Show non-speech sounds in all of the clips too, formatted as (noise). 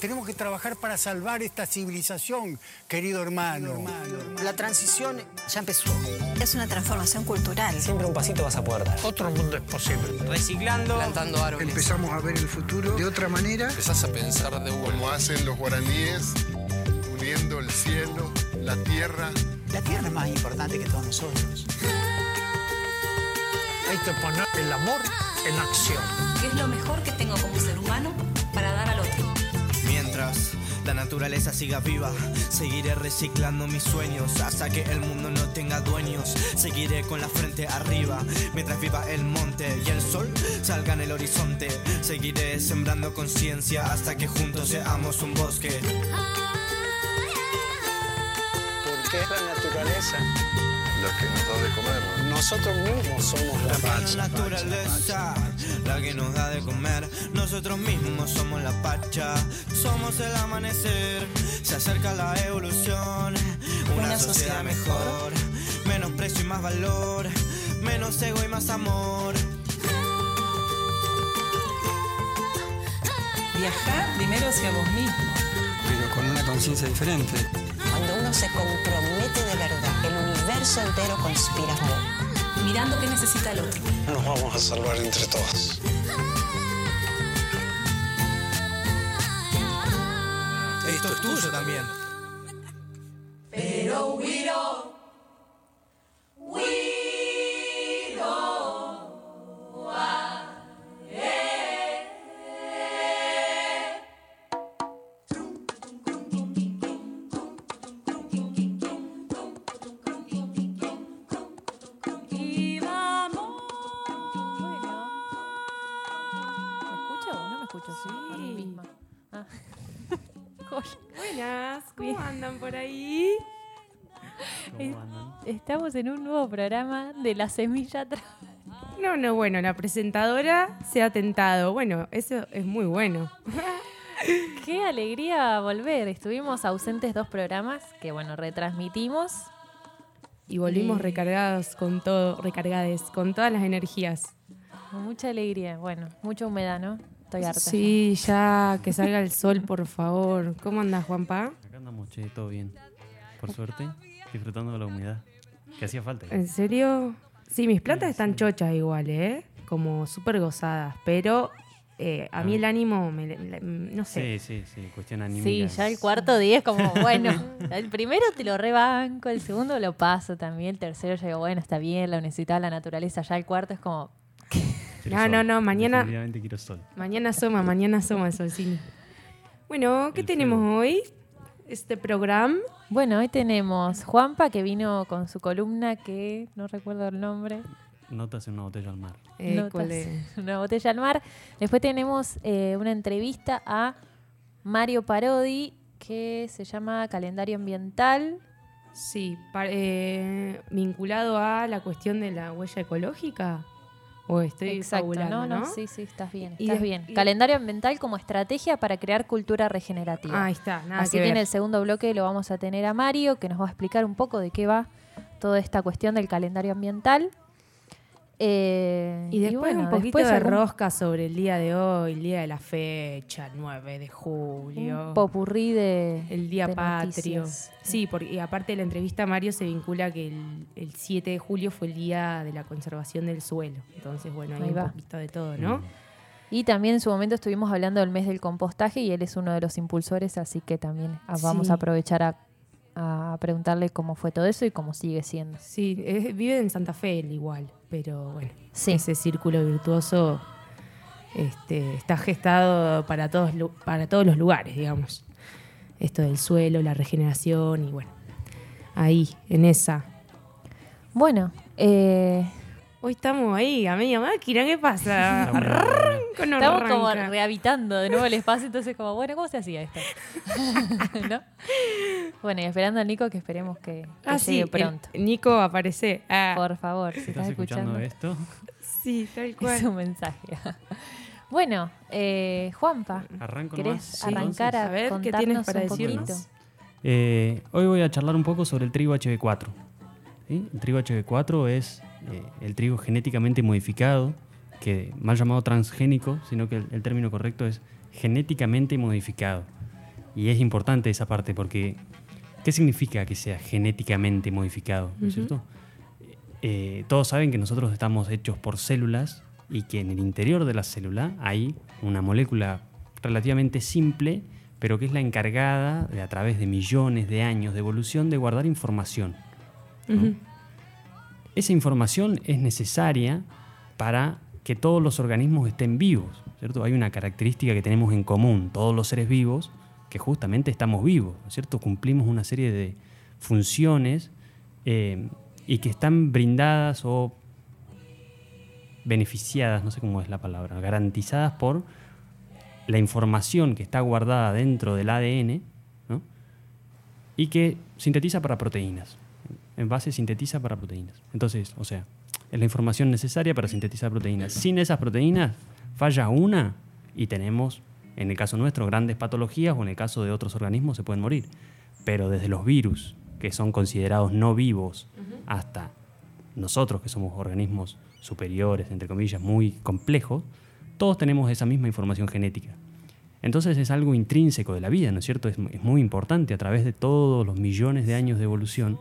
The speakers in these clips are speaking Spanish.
Tenemos que trabajar para salvar esta civilización, querido hermano. La transición ya empezó. Es una transformación cultural. Siempre un pasito vas a poder dar. Otro mundo es posible. Reciclando. Plantando árboles. Empezamos a ver el futuro de otra manera. Empezás a pensar de como hacen los guaraníes, uniendo el cielo, la tierra. La tierra es más importante que todos nosotros. Hay que poner el amor en acción. ¿Qué es lo mejor que tengo como ser humano para dar al otro? Mientras la naturaleza siga viva, seguiré reciclando mis sueños hasta que el mundo no tenga dueños. Seguiré con la frente arriba mientras viva el monte y el sol salga en el horizonte. Seguiré sembrando conciencia hasta que juntos seamos un bosque. ¿Por qué la naturaleza? Lo que nos da de comer. Nosotros mismos somos la. La naturaleza, la que nos da de comer. Nosotros mismos somos la pacha, somos el amanecer. Se acerca la evolución, una, sociedad, mejor. Menos precio y más valor, menos ego y más amor. Viajar primero hacia vos mismo. Pero con una conciencia diferente. Cuando uno se compromete de verdad, el universo entero conspira a favor. Mirando qué necesita el otro. Nos vamos a salvar entre todos. Esto es tuyo también. Pero we Estamos en un nuevo programa de La Semilla No, no, bueno, la presentadora se ha tentado. Bueno, eso es muy bueno. (laughs) Qué alegría volver. Estuvimos ausentes dos programas que, bueno, retransmitimos. Y volvimos Y- recargados con todo, recargades, con todas las energías. Con mucha alegría. Bueno, mucha humedad, ¿no? Estoy harta. Sí, ya, que salga el sol, por favor. ¿Cómo andas, Juanpa? Acá andamos, che, todo bien. Por suerte, disfrutando de la humedad. Que hacía falta. ¿En serio? Sí, mis plantas Sí, están sí. chochas igual, ¿eh? Como súper gozadas, pero eh, a mí Ah. el ánimo, me, no sé. Sí, sí, sí, cuestión Sí, anímica. ya el cuarto día es como, (laughs) bueno, el primero te lo rebanco, el segundo lo paso también, el tercero yo digo, bueno, está bien, lo necesitaba la naturaleza, ya el cuarto es como, (laughs) Quiero No, sol. no, no, mañana- Definitivamente quiero sol. Mañana asoma, mañana asoma el solcín. Bueno, ¿qué El tenemos fuego. hoy? Este programa. Bueno, hoy tenemos Juanpa que vino con su columna que no recuerdo el nombre. Notas en una botella al mar. Eh, Notas, ¿cuál es? (laughs) Una botella al mar. Después tenemos eh, una entrevista a Mario Parodi que se llama Calendario Ambiental. Sí, eh, vinculado a la cuestión de la huella ecológica. ¿O estoy Exacto, no, no? no, sí, sí, estás bien. Estás bien. y- Calendario ambiental como estrategia para crear cultura regenerativa. Ahí está, nada Así que que en el segundo bloque lo vamos a tener a Mario, que nos va a explicar un poco de qué va toda esta cuestión del calendario ambiental. Eh, Y después bueno, un poquito después de algún- rosca sobre el día de hoy, el día de la fecha, 9 de julio. Un popurrí de. El día de patrio. noticias. Sí, porque aparte de la entrevista Mario se vincula que el, el 7 de julio fue el día de la conservación del suelo. Entonces, bueno, hay Ahí un va. poquito de todo, ¿no? Y también en su momento estuvimos hablando del mes del compostaje y él es uno de los impulsores, así que también ah, vamos Sí. a aprovechar a, a preguntarle cómo fue todo eso y cómo sigue siendo. Sí, es- vive en Santa Fe él igual, pero bueno, Sí. ese círculo virtuoso este, está gestado para todos, para todos los lugares, digamos. Esto del suelo, la regeneración y bueno, ahí, en esa. Bueno, eh, Hoy estamos ahí, a media máquina, ¿qué pasa? Arranco, no estamos como arranca. rehabitando de nuevo el espacio, entonces como, bueno, ¿cómo se hacía esto? (laughs) ¿No? Bueno, y esperando al Nico que esperemos que, que Ah, sí, llegue el- pronto. Nico aparece. Ah, Por favor, si estás estás escuchando escuchando, esto, sí, tal es cual. un mensaje. bueno, eh, Juanpa, arranco ¿querés nomás. arrancar a, A ver, ¿qué tienes para un decirnos? poquito? Eh, hoy voy a charlar un poco sobre el trigo HB4. ¿Sí? El trigo HB4 es eh, el trigo genéticamente modificado, que mal llamado transgénico, sino que el, el término correcto es genéticamente modificado. Y es importante esa parte porque ¿qué significa que sea genéticamente modificado? ¿no es Ujú. cierto? Eh, todos saben que nosotros estamos hechos por células y que en el interior de la célula hay una molécula relativamente simple, pero que es la encargada de a través de millones de años de evolución de guardar información. Esa información es necesaria para que todos los organismos estén vivos, ¿cierto? Hay una característica que tenemos en común, todos los seres vivos, que justamente estamos vivos, ¿no es cierto? Cumplimos una serie de funciones eh, y que están brindadas o beneficiadas, no sé cómo es la palabra, garantizadas por la información que está guardada dentro del ADN ¿no? y que sintetiza para proteínas. En base sintetiza para proteínas. Entonces, o sea, es la información necesaria para sintetizar proteínas. Sin esas proteínas, falla una y tenemos, en el caso nuestro, grandes patologías o en el caso de otros organismos se pueden morir. Pero desde los virus, que son considerados no vivos, hasta nosotros, que somos organismos superiores, entre comillas, muy complejos, todos tenemos esa misma información genética. Entonces es algo intrínseco de la vida, ¿no es cierto? Es, es muy importante, a través de todos los millones de años de evolución,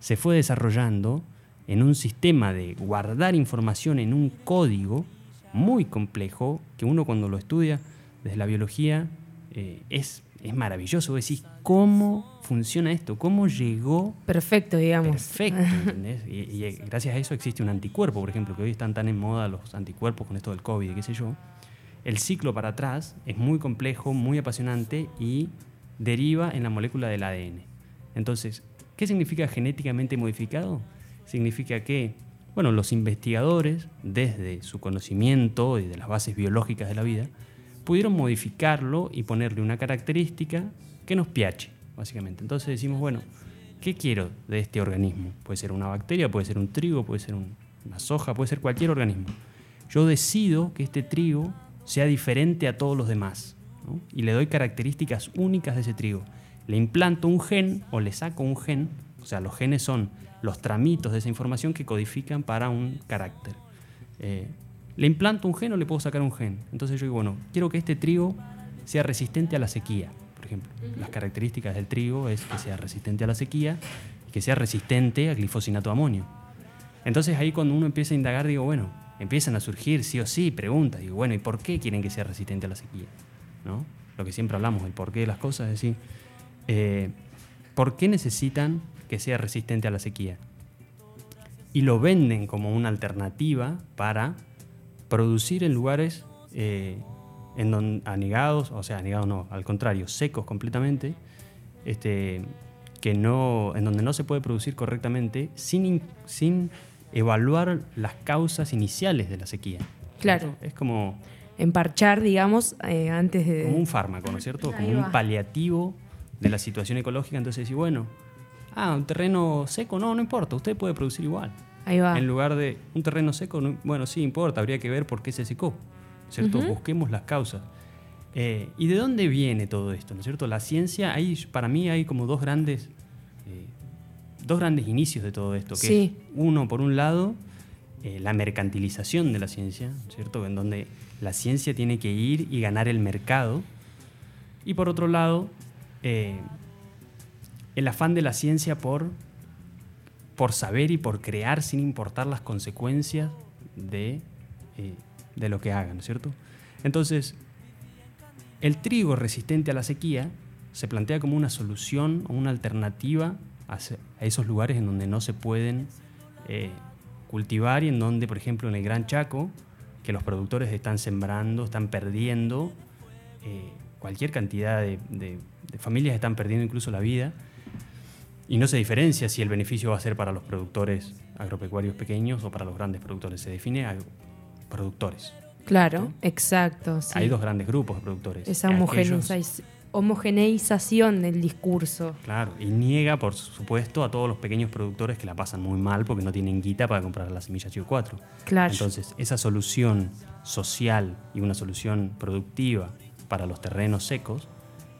se fue desarrollando en un sistema de guardar información en un código muy complejo, que uno cuando lo estudia desde la biología eh, es, es maravilloso. Decís, ¿cómo funciona esto? ¿Cómo llegó Perfecto, digamos. Perfecto, (laughs) ¿entendés? Y, y, eh, gracias a eso existe un anticuerpo, por ejemplo, que hoy están tan en moda los anticuerpos con esto del COVID, qué sé yo. El ciclo para atrás es muy complejo, muy apasionante y deriva en la molécula del ADN. Entonces, ¿qué significa genéticamente modificado? Significa que, bueno, los investigadores, desde su conocimiento y de las bases biológicas de la vida, pudieron modificarlo y ponerle una característica que nos piache, básicamente. Entonces decimos, bueno, ¿qué quiero de este organismo? Puede ser una bacteria, puede ser un trigo, puede ser un- una soja, puede ser cualquier organismo. Yo decido que este trigo sea diferente a todos los demás y le doy características únicas de ese trigo. Le implanto un gen o le saco un gen, o sea, los genes son los tramitos de esa información que codifican para un carácter. Eh, le implanto un gen o le puedo sacar un gen. Entonces yo digo, bueno, quiero que este trigo sea resistente a la sequía, por ejemplo. Las características del trigo es que sea resistente a la sequía y que sea resistente a glifosinato de amonio. Entonces ahí cuando uno empieza a indagar, digo, bueno, empiezan a surgir sí o sí preguntas. Digo, bueno, ¿y por qué quieren que sea resistente a la sequía? ¿No? Lo que siempre hablamos, el porqué de las cosas, es decir, eh, ¿por qué necesitan que sea resistente a la sequía? Y lo venden como una alternativa para producir en lugares eh, en don- anegados, o sea, anegados no, al contrario, secos completamente, este, que no, en donde no se puede producir correctamente sin, in- sin evaluar las causas iniciales de la sequía. Claro. Es como, Emparchar, digamos, eh, antes de. como un fármaco, ¿no es cierto? Como un paliativo de la situación ecológica. Entonces decís, bueno, ah, un terreno seco, no, no importa, usted puede producir igual. Ahí va. En lugar de un terreno seco, no- bueno, sí importa, habría que ver por qué se secó, ¿cierto? Busquemos las causas. Eh, ¿Y de dónde viene todo esto, no es cierto? La ciencia, hay, para mí hay como dos grandes, eh, dos grandes inicios de todo esto, que Sí. es uno, por un lado, eh, la mercantilización de la ciencia, ¿cierto? En donde la ciencia tiene que ir y ganar el mercado. Y por otro lado, eh, el afán de la ciencia por, por saber y por crear sin importar las consecuencias de, eh, de lo que hagan, ¿no es cierto? Entonces, el trigo resistente a la sequía se plantea como una solución o una alternativa a, esos lugares en donde no se pueden eh, cultivar y en donde, por ejemplo, en el Gran Chaco, que los productores están sembrando, están perdiendo, cualquier cantidad de- de familias están perdiendo incluso la vida, y no se diferencia si el beneficio va a ser para los productores agropecuarios pequeños o para los grandes productores, se define a productores. Claro, exacto. sí. Hay dos grandes grupos de productores. Esa Aquellos- homogeneización, del discurso. Claro, y niega, por supuesto, a todos los pequeños productores que la pasan muy mal porque no tienen guita para comprar las semillas Chivo 4. Claro. Entonces, esa solución social y una solución productiva para los terrenos secos,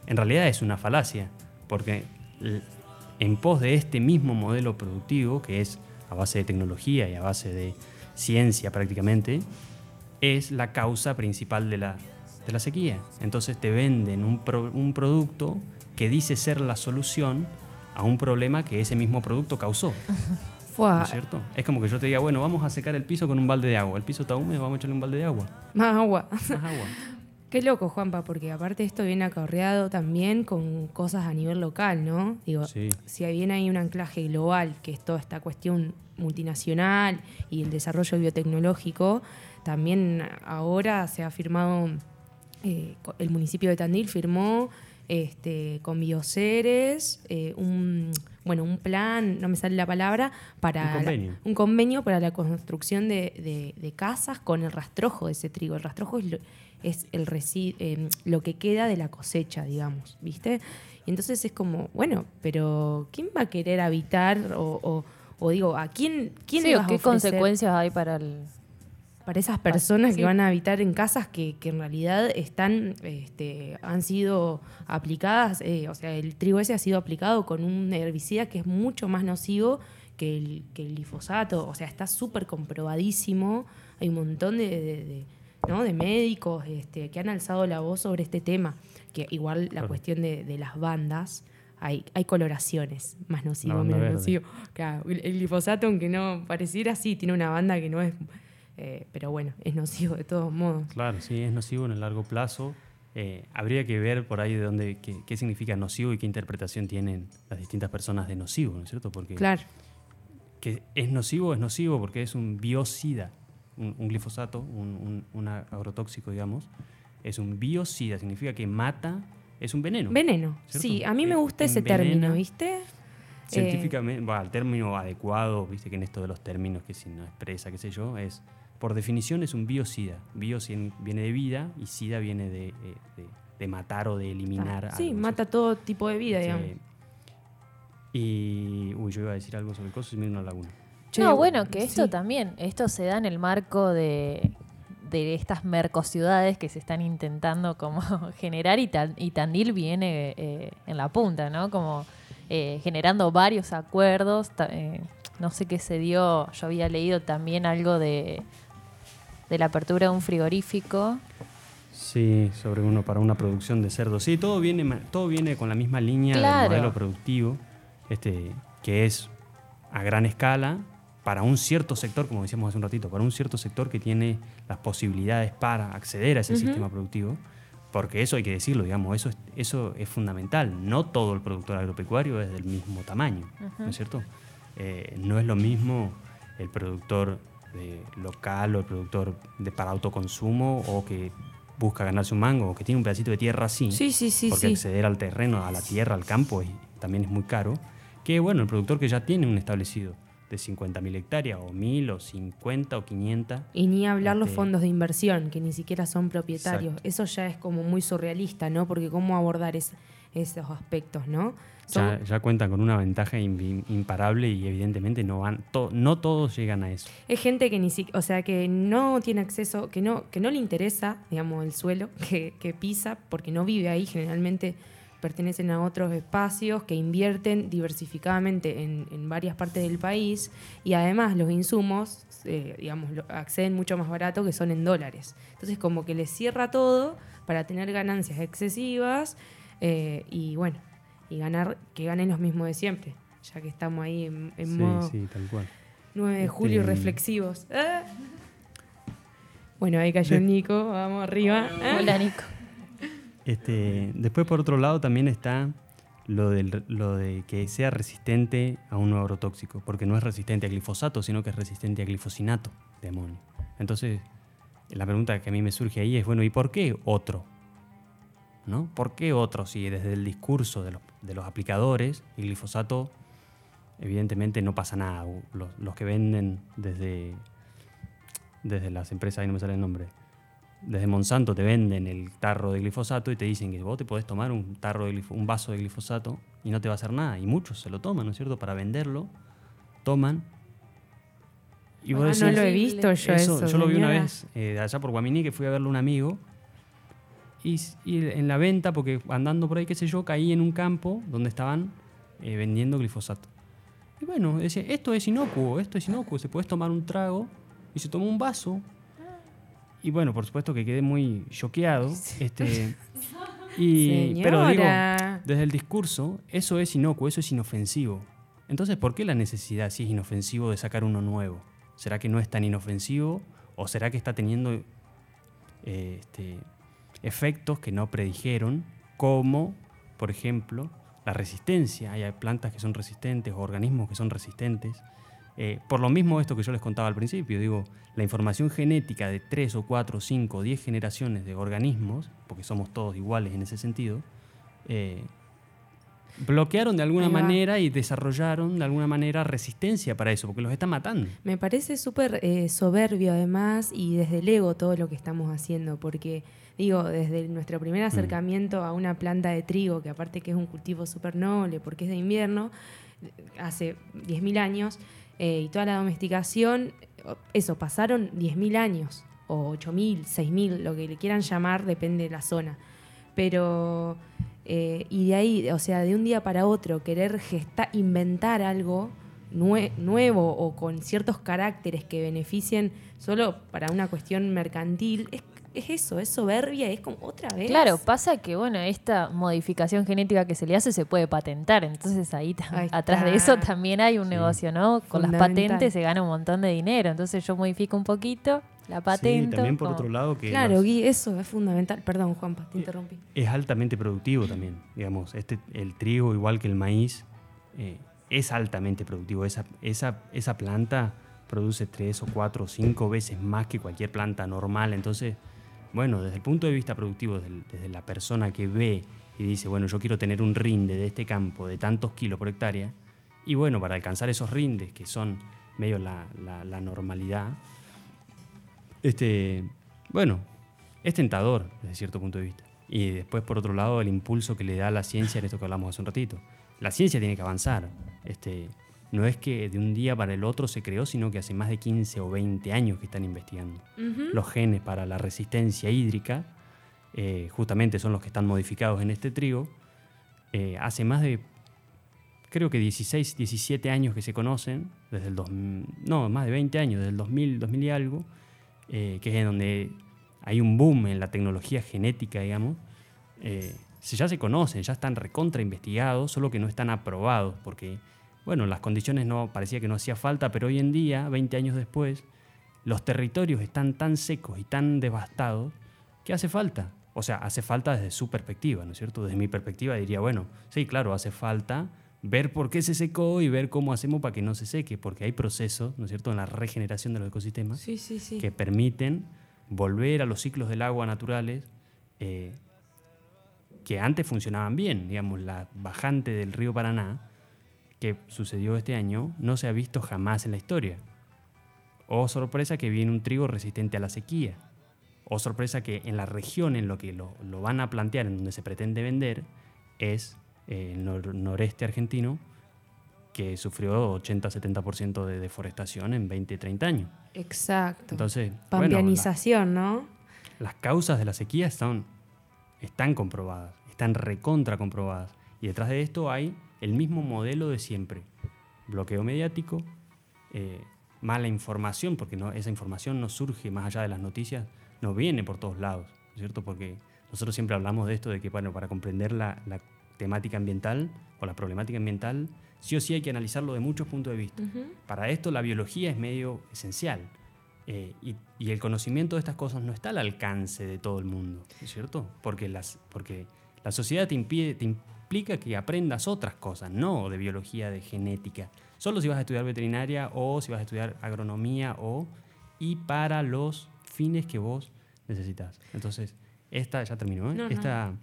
en realidad es una falacia, porque en pos de este mismo modelo productivo, que es a base de tecnología y a base de ciencia prácticamente, es la causa principal de la, de la sequía. Entonces te venden un, pro- un producto que dice ser la solución a un problema que ese mismo producto causó. (laughs) ¿No es cierto? Es como que yo te diga, bueno, vamos a secar el piso con un balde de agua. El piso está húmedo, vamos a echarle un balde de agua. más agua. Más agua. Qué loco, Juanpa, porque aparte esto viene acarreado también con cosas a nivel local, ¿no? Digo, Sí. si bien hay un anclaje global, que es toda esta cuestión multinacional y el desarrollo biotecnológico, también ahora se ha firmado, eh, el municipio de Tandil firmó este, con Bioceres eh, un, bueno, un plan, no me sale la palabra, para Un la- convenio. un convenio para la construcción de, de- de casas con el rastrojo de ese trigo. El rastrojo es lo, es el resi- eh, lo que queda de la cosecha, digamos, ¿viste? Y entonces es como, bueno, pero ¿quién va a querer habitar o, o- o digo, ¿a quién, quién Sí, le vas ¿Qué consecuencias hay para el...? para esas personas sí. que van a habitar en casas que, que en realidad están, este, han sido aplicadas, eh, o sea, el trigo ese ha sido aplicado con un herbicida que es mucho más nocivo que el, que el glifosato, o sea, está súper comprobadísimo, hay un montón de, de- de, ¿no? de médicos este, que han alzado la voz sobre este tema, que igual la Claro. cuestión de, de las bandas, hay, hay coloraciones, más nocivo, menos nocivo. (laughs) Claro, el el glifosato, aunque no pareciera así, tiene una banda que no es eh, pero bueno, es nocivo de todos modos. Claro, sí, es nocivo en el largo plazo. Eh, habría que ver por ahí de dónde, qué, qué significa nocivo y qué interpretación tienen las distintas personas de nocivo, ¿no es cierto? Porque Claro. que es nocivo, es nocivo porque es un biocida, un, un glifosato, un, un- un agrotóxico, digamos. Es un biocida, significa que mata, es un veneno. Veneno. ¿cierto? Sí, a mí me gusta ese término, ¿viste? Científicamente, el término adecuado, viste que en esto de los términos que si no expresa, qué sé yo, es, por definición es un biocida. Bio viene de vida y sida viene de, eh, de- de matar o de eliminar. Ah, sí, algo, ¿no es mata todo tipo de vida, digamos. Y, uy, yo iba a decir algo sobre el coso y me una laguna. Che, no, bueno, que esto sí. también, esto se da en el marco de, de estas mercociudades que se están intentando como (laughs) generar y, Tan- y Tandil viene eh, en la punta, ¿no? Como eh, generando varios acuerdos. ta- eh, no sé qué se dio, yo había leído también algo de, de la apertura de un frigorífico. Sí, sobre uno para una producción de cerdo. Sí, todo viene, todo viene con la misma línea Claro. del modelo productivo, este, que es a gran escala para un cierto sector, como decíamos hace un ratito, para un cierto sector que tiene las posibilidades para acceder a ese sistema productivo. Porque eso hay que decirlo, digamos, eso es, eso es fundamental. No todo el productor agropecuario es del mismo tamaño, ¿no es cierto? Eh, no es lo mismo el productor de local o el productor de, para autoconsumo o que busca ganarse un mango o que tiene un pedacito de tierra así. Sí, sí, sí, Porque sí. acceder al terreno, a la tierra, al campo es- también es muy caro. Que bueno, el productor que ya tiene un establecido de 50.000 hectáreas o 1.000 o 50 o 500. Y ni hablar los Este, fondos de inversión, que ni siquiera son propietarios. Exacto. Eso ya es como muy surrealista, ¿no? Porque cómo abordar es- esos aspectos, ¿no? Son- Ya, ya cuentan con una ventaja im- imparable y evidentemente no van to- no todos llegan a eso. Es gente que ni siquiera, o sea, que no tiene acceso, que no, que no le interesa, digamos, el suelo (laughs) que, que pisa, porque no vive ahí, generalmente pertenecen a otros espacios que invierten diversificadamente en, en varias partes del país y además los insumos, eh, digamos, lo- acceden mucho más barato que son en dólares. Entonces como que les cierra todo para tener ganancias excesivas eh, y bueno, y ganar, que ganen los mismos de siempre, ya que estamos ahí en, en sí, modo... sí, tal cual. 9 de Este, julio reflexivos. Ah. (laughs) Bueno, ahí cayó De- Nico, vamos arriba. Hola, Nico. Este, después, por otro lado, también está lo, del, lo de que sea resistente a un agrotóxico, porque no es resistente a glifosato, sino que es resistente a glifosinato de amonio. Entonces, la pregunta que a mí me surge ahí es, bueno, ¿y por qué otro? ¿No? ¿Por qué otro? Si desde el discurso de los, de los aplicadores, el glifosato, evidentemente no pasa nada. Los que venden desde, desde las empresas, ahí no me sale el nombre, desde Monsanto te venden el tarro de glifosato y te dicen que vos te podés tomar un tarro de glifo- un vaso de glifosato y no te va a hacer nada. Y muchos se lo toman, ¿no es cierto? Para venderlo, toman. Y vos Ah, decís, no lo he visto yo eso. yo lo vi una vez eh, allá por Guaminí, que fui a verlo a un amigo. Y en la venta, porque andando por ahí, qué sé yo, caí en un campo donde estaban eh, vendiendo glifosato. Y bueno, decía, esto es inocuo, esto es inocuo, se puedes tomar un trago. Y se tomó un vaso y bueno, por supuesto que quedé muy choqueado. (laughs) Este, (laughs) y, pero digo, desde el discurso, eso es inocuo, eso es inofensivo. Entonces, ¿por qué la necesidad, si es inofensivo, de sacar uno nuevo? ¿Será que no es tan inofensivo? ¿O será que está teniendo eh, este, efectos que no predijeron? Como, por ejemplo, la resistencia. Hay plantas que son resistentes o organismos que son resistentes. Eh, por lo mismo esto que yo les contaba al principio, digo, la información genética de 3 o 4 o 5 o 10 generaciones de organismos, porque somos todos iguales en ese sentido, eh, bloquearon de alguna manera y desarrollaron de alguna manera resistencia para eso, porque los está matando. Me parece súper eh, soberbio además y desde el ego todo lo que estamos haciendo, porque digo, desde nuestro Mm. primer acercamiento a una planta de trigo, que aparte que es un cultivo súper noble porque es de invierno, hace 10.000 años, eh, y toda la domesticación, eso, pasaron 10.000 años, o 8.000, 6.000, lo que le quieran llamar, depende de la zona. Pero, eh, y de ahí, o sea, de un día para otro, querer gesta- inventar algo nue- nuevo o con ciertos caracteres que beneficien solo para una cuestión mercantil, es, es eso, es soberbia, es como otra vez. Claro, pasa que bueno, esta modificación genética que se le hace se puede patentar, entonces ahí, atrás de eso también hay un negocio, ¿no? Con las patentes se gana un montón de dinero, entonces yo modifico un poquito, la patento. también por como- otro lado que Claro, los- Gui, eso es fundamental. Perdón, Juanpa, te interrumpí. es altamente productivo también. Digamos, este, el trigo, igual que el maíz, eh, es altamente productivo. Esa, esa, esa planta produce tres o cuatro o cinco veces más que cualquier planta normal. Entonces, bueno, desde el punto de vista productivo, desde, la persona que ve y dice, bueno, yo quiero tener un rinde de este campo de tantos kilos por hectárea, y bueno, para alcanzar esos rindes, que son medio la, la- la normalidad, este, bueno, es tentador desde cierto punto de vista. Y después, por otro lado, el impulso que le da la ciencia en esto que hablamos hace un ratito. La ciencia tiene que avanzar. Este, no es que de un día para el otro se creó, sino que hace más de 15 o 20 años que están investigando. Los genes para la resistencia hídrica, eh, justamente son los que están modificados en este trigo. Eh, hace más de, creo que 16, 17 años que se conocen, desde el 2000, no, más de 20 años, desde el 2000, 2000 y algo, eh, que es en donde hay un boom en la tecnología genética, digamos. Ya se conocen, ya están recontra investigados, solo que no están aprobados, porque, bueno, las condiciones no parecía que no hacía falta, pero hoy en día, 20 años después, los territorios están tan secos y tan devastados que hace falta. O sea, hace falta desde su perspectiva, ¿no es cierto? Desde mi perspectiva diría, bueno, sí, claro, hace falta ver por qué se secó y ver cómo hacemos para que no se seque, porque hay procesos, ¿no es cierto?, en la regeneración de los ecosistemas Sí, sí, sí. que permiten volver a los ciclos del agua naturales eh, que antes funcionaban bien. Digamos, la bajante del río Paraná, que sucedió este año, no se ha visto jamás en la historia. O sorpresa que viene un trigo resistente a la sequía. O sorpresa que en la región en lo que lo, lo van a plantear, en donde se pretende vender, es eh, el nor- noreste argentino, que sufrió 80-70% de deforestación en 20-30 años. Exacto. Entonces, bueno, Pampeanización, ¿no? la- las causas de la sequía están, están comprobadas, están recontra comprobadas. Y detrás de esto hay el mismo modelo de siempre. Bloqueo mediático, eh, mala información, porque no, esa información no surge más allá de las noticias, no viene por todos lados, ¿no es ¿cierto? Porque nosotros siempre hablamos de esto, de que bueno, para comprender la, la temática ambiental o la problemática ambiental, sí o sí hay que analizarlo de muchos puntos de vista. Para esto la biología es medio esencial. Eh, y, y el conocimiento de estas cosas no está al alcance de todo el mundo, ¿no es cierto? Porque, las, porque la sociedad te, impide, te implica que aprendas otras cosas, no de biología, de genética. Solo si vas a estudiar veterinaria o si vas a estudiar agronomía o... Y para los fines que vos necesitas. Entonces, esta ya terminó, ¿eh? No, no. Esta...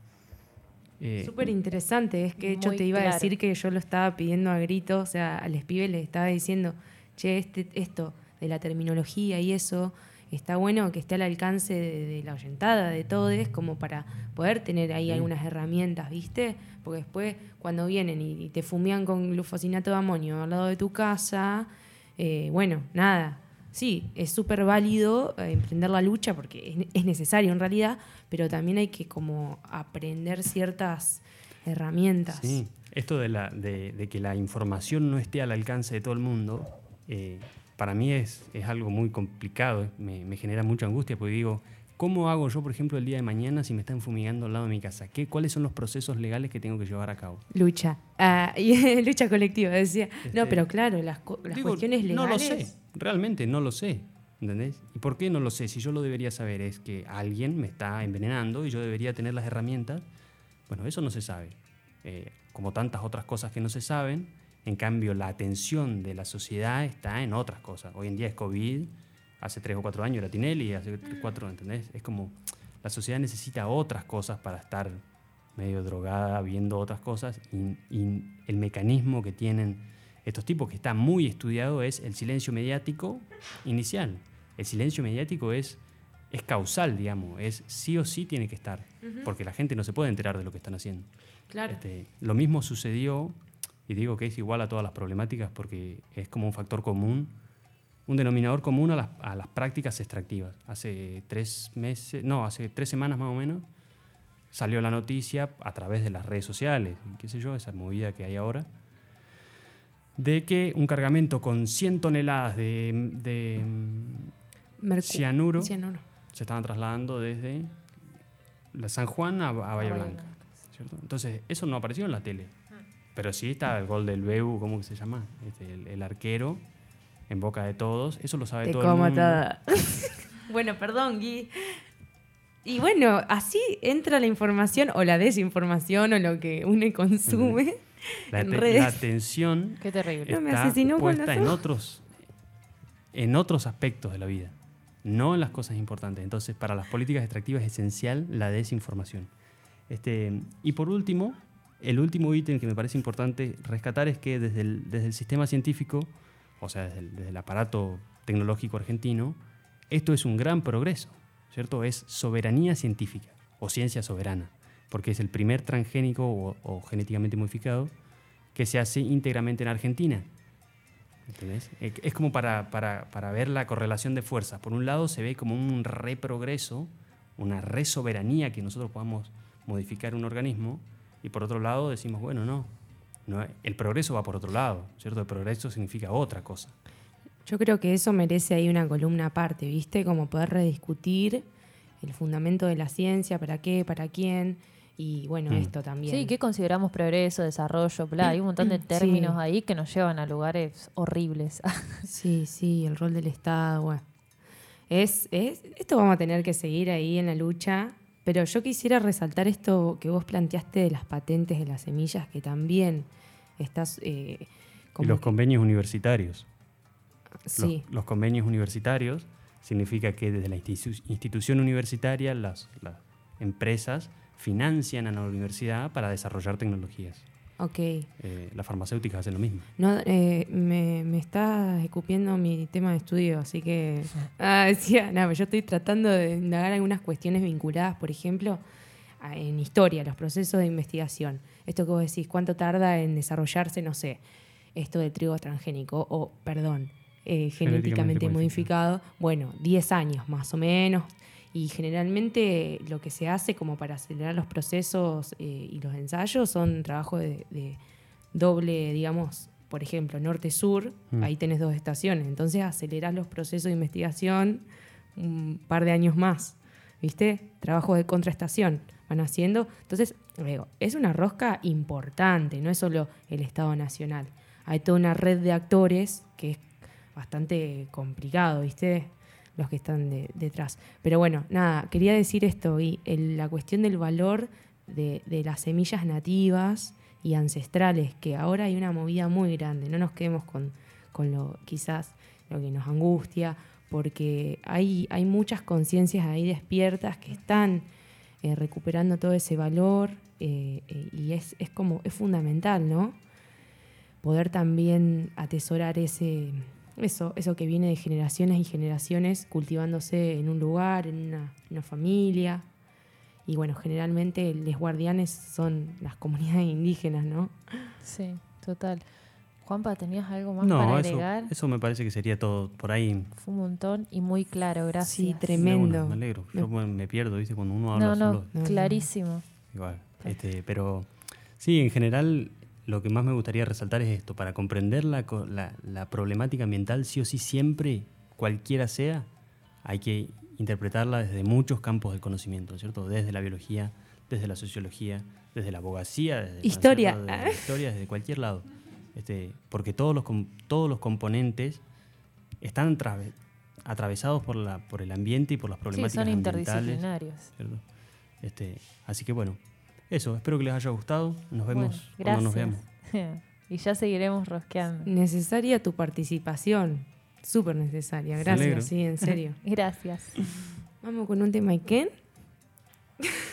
eh, Súper interesante, es que yo Muy te iba claro. a decir que yo lo estaba pidiendo a gritos, o sea, a los pibes les estaba diciendo, che, este, esto de la terminología y eso, está bueno que esté al alcance de, de la oyentada, de todos, como para poder tener ahí Sí. algunas herramientas, ¿viste? Porque después cuando vienen y, y te fumían con glufosinato de amonio al lado de tu casa, eh, bueno, nada. Sí, es súper válido eh, emprender la lucha porque es, es necesario en realidad, pero también hay que como aprender ciertas herramientas. Sí, esto de, la, de, de que la información no esté al alcance de todo el mundo, eh, para mí es, es algo muy complicado, me, me genera mucha angustia porque digo, ¿cómo hago yo, por ejemplo, el día de mañana si me están fumigando al lado de mi casa? ¿Qué, ¿Cuáles son los procesos legales que tengo que llevar a cabo? Lucha. Ah, (laughs) y lucha colectiva, decía. No, Este, pero claro, las, las Digo, cuestiones legales. No lo sé, realmente no lo sé. ¿Entendés? ¿Y por qué no lo sé? Si yo lo debería saber es que alguien me está envenenando y yo debería tener las herramientas. Bueno, eso no se sabe. Eh, como tantas otras cosas que no se saben, en cambio la atención de la sociedad está en otras cosas. Hoy en día es COVID, hace tres o cuatro años era Tinelli, hace tres, cuatro, ¿entendés? Es como la sociedad necesita otras cosas para estar medio drogada, viendo otras cosas y, y el mecanismo que tienen estos tipos que está muy estudiado es el silencio mediático inicial. El silencio mediático es, es causal, digamos, es sí o sí tiene que estar, Ujú. porque la gente no se puede enterar de lo que están haciendo. Claro. Este, lo mismo sucedió, y digo que es igual a todas las problemáticas porque es como un factor común, un denominador común a las, a las prácticas extractivas. Hace tres meses, no, hace tres semanas más o menos, salió la noticia a través de las redes sociales, qué sé yo, esa movida que hay ahora, de que un cargamento con 100 toneladas de, de Mercu- cianuro, cianuro. se estaban trasladando desde la San Juan a, a Bahía Bahía Blanca. ¿cierto? Entonces, eso no apareció en la tele. Pero sí está el gol del Beu, ¿cómo que se llama? Este, el, el arquero, en boca de todos. Eso lo sabe Te todo el mundo. toda. (laughs) bueno, perdón, Gui. Y bueno, así entra la información o la desinformación o lo que uno consume La, en redes. la atención Qué terrible. No, me está asesinó puesta en otros, en otros aspectos de la vida, no en las cosas importantes. Entonces, para las políticas extractivas es esencial la desinformación. Este, y por último, el último ítem que me parece importante rescatar es que desde el, sistema científico, o sea, desde el, aparato tecnológico argentino, esto es un gran progreso, ¿cierto? Es soberanía científica o ciencia soberana, porque es el primer transgénico o, genéticamente modificado que se hace íntegramente en Argentina. ¿Entendés? Es como para, para- para ver la correlación de fuerzas. Por un lado se ve como un reprogreso, una resoberanía que nosotros podamos modificar un organismo, y por otro lado decimos, bueno, no, no, el progreso va por otro lado, ¿cierto? El progreso significa otra cosa. Yo creo que eso merece ahí una columna aparte, ¿viste? Como poder rediscutir el fundamento de la ciencia, para qué, para quién, y bueno, Mm. esto también. Sí, ¿qué consideramos progreso, desarrollo, bla? Hay un montón de términos Sí. ahí que nos llevan a lugares horribles. (laughs) Sí, sí, el rol del Estado, bueno. Es, es, esto vamos a tener que seguir ahí en la lucha, pero yo quisiera resaltar esto que vos planteaste de las patentes de las semillas, que también estás... eh, Y los que- convenios universitarios. Los- Sí. Los, convenios universitarios significa que desde la institu- institución universitaria las, las empresas financian a la universidad para desarrollar tecnologías. Ok. Eh, las farmacéuticas hacen lo mismo. No, eh, me, me está escupiendo mi tema de estudio, así que... Ah, (laughs) decía, nada, yo estoy tratando de indagar algunas cuestiones vinculadas, por ejemplo, a- en historia, los procesos de investigación. Esto que vos decís, ¿cuánto tarda en desarrollarse, no sé, esto del trigo transgénico, o, perdón, eh, Genéticamente genéticamente modificado? Bueno, 10 años más o menos. Y generalmente lo que se hace como para acelerar los procesos eh, y los ensayos son trabajos de, de doble, digamos, por ejemplo, norte-sur, Mm. ahí tenés dos estaciones. Entonces acelerás los procesos de investigación un par de años más. ¿Viste? Trabajos de contraestación van haciendo. Entonces, digo, es una rosca importante, no es solo el Estado Nacional. Hay toda una red de actores que es bastante complicado, ¿viste? Los que están de- detrás. Pero bueno, nada, quería decir esto y la cuestión del valor de, de las semillas nativas y ancestrales, que ahora hay una movida muy grande, no nos quedemos con, con lo quizás lo que nos angustia, porque hay, hay muchas conciencias ahí despiertas que están eh, recuperando todo ese valor eh, eh, y es, es como, es fundamental, ¿no? Poder también atesorar ese, eso, eso que viene de generaciones y generaciones cultivándose en un lugar, en una, una familia. Y bueno, generalmente los guardianes son las comunidades (laughs) indígenas, ¿no? Sí, total. Juanpa, ¿tenías algo más No, para eso, agregar? eso me parece que sería todo por ahí. Fue un montón y muy claro, gracias. Sí, tremendo. me alegro. Yo me pierdo, ¿viste? Cuando uno habla No, no, solo. clarísimo. Igual. Este, pero sí, en general lo que más me gustaría resaltar es esto, para comprender la, la- la problemática ambiental, sí o sí siempre, cualquiera sea, hay que interpretarla desde muchos campos del conocimiento, ¿cierto? Desde la biología, desde la sociología, desde la abogacía, desde, Historia. ¿cierto? desde la historia, desde cualquier lado. Este, porque todos los, todos los componentes están trave- atravesados por, la, por el ambiente y por las Sí, problemáticas son ambientales. interdisciplinarios. Este, así que bueno, eso, espero que les haya gustado. Nos vemos Bueno, cuando nos veamos. gracias. (laughs) y ya seguiremos rosqueando. Necesaria tu participación. Súper necesaria. Gracias, sí, en serio. (laughs) Gracias. Vamos con un tema Iken. (laughs)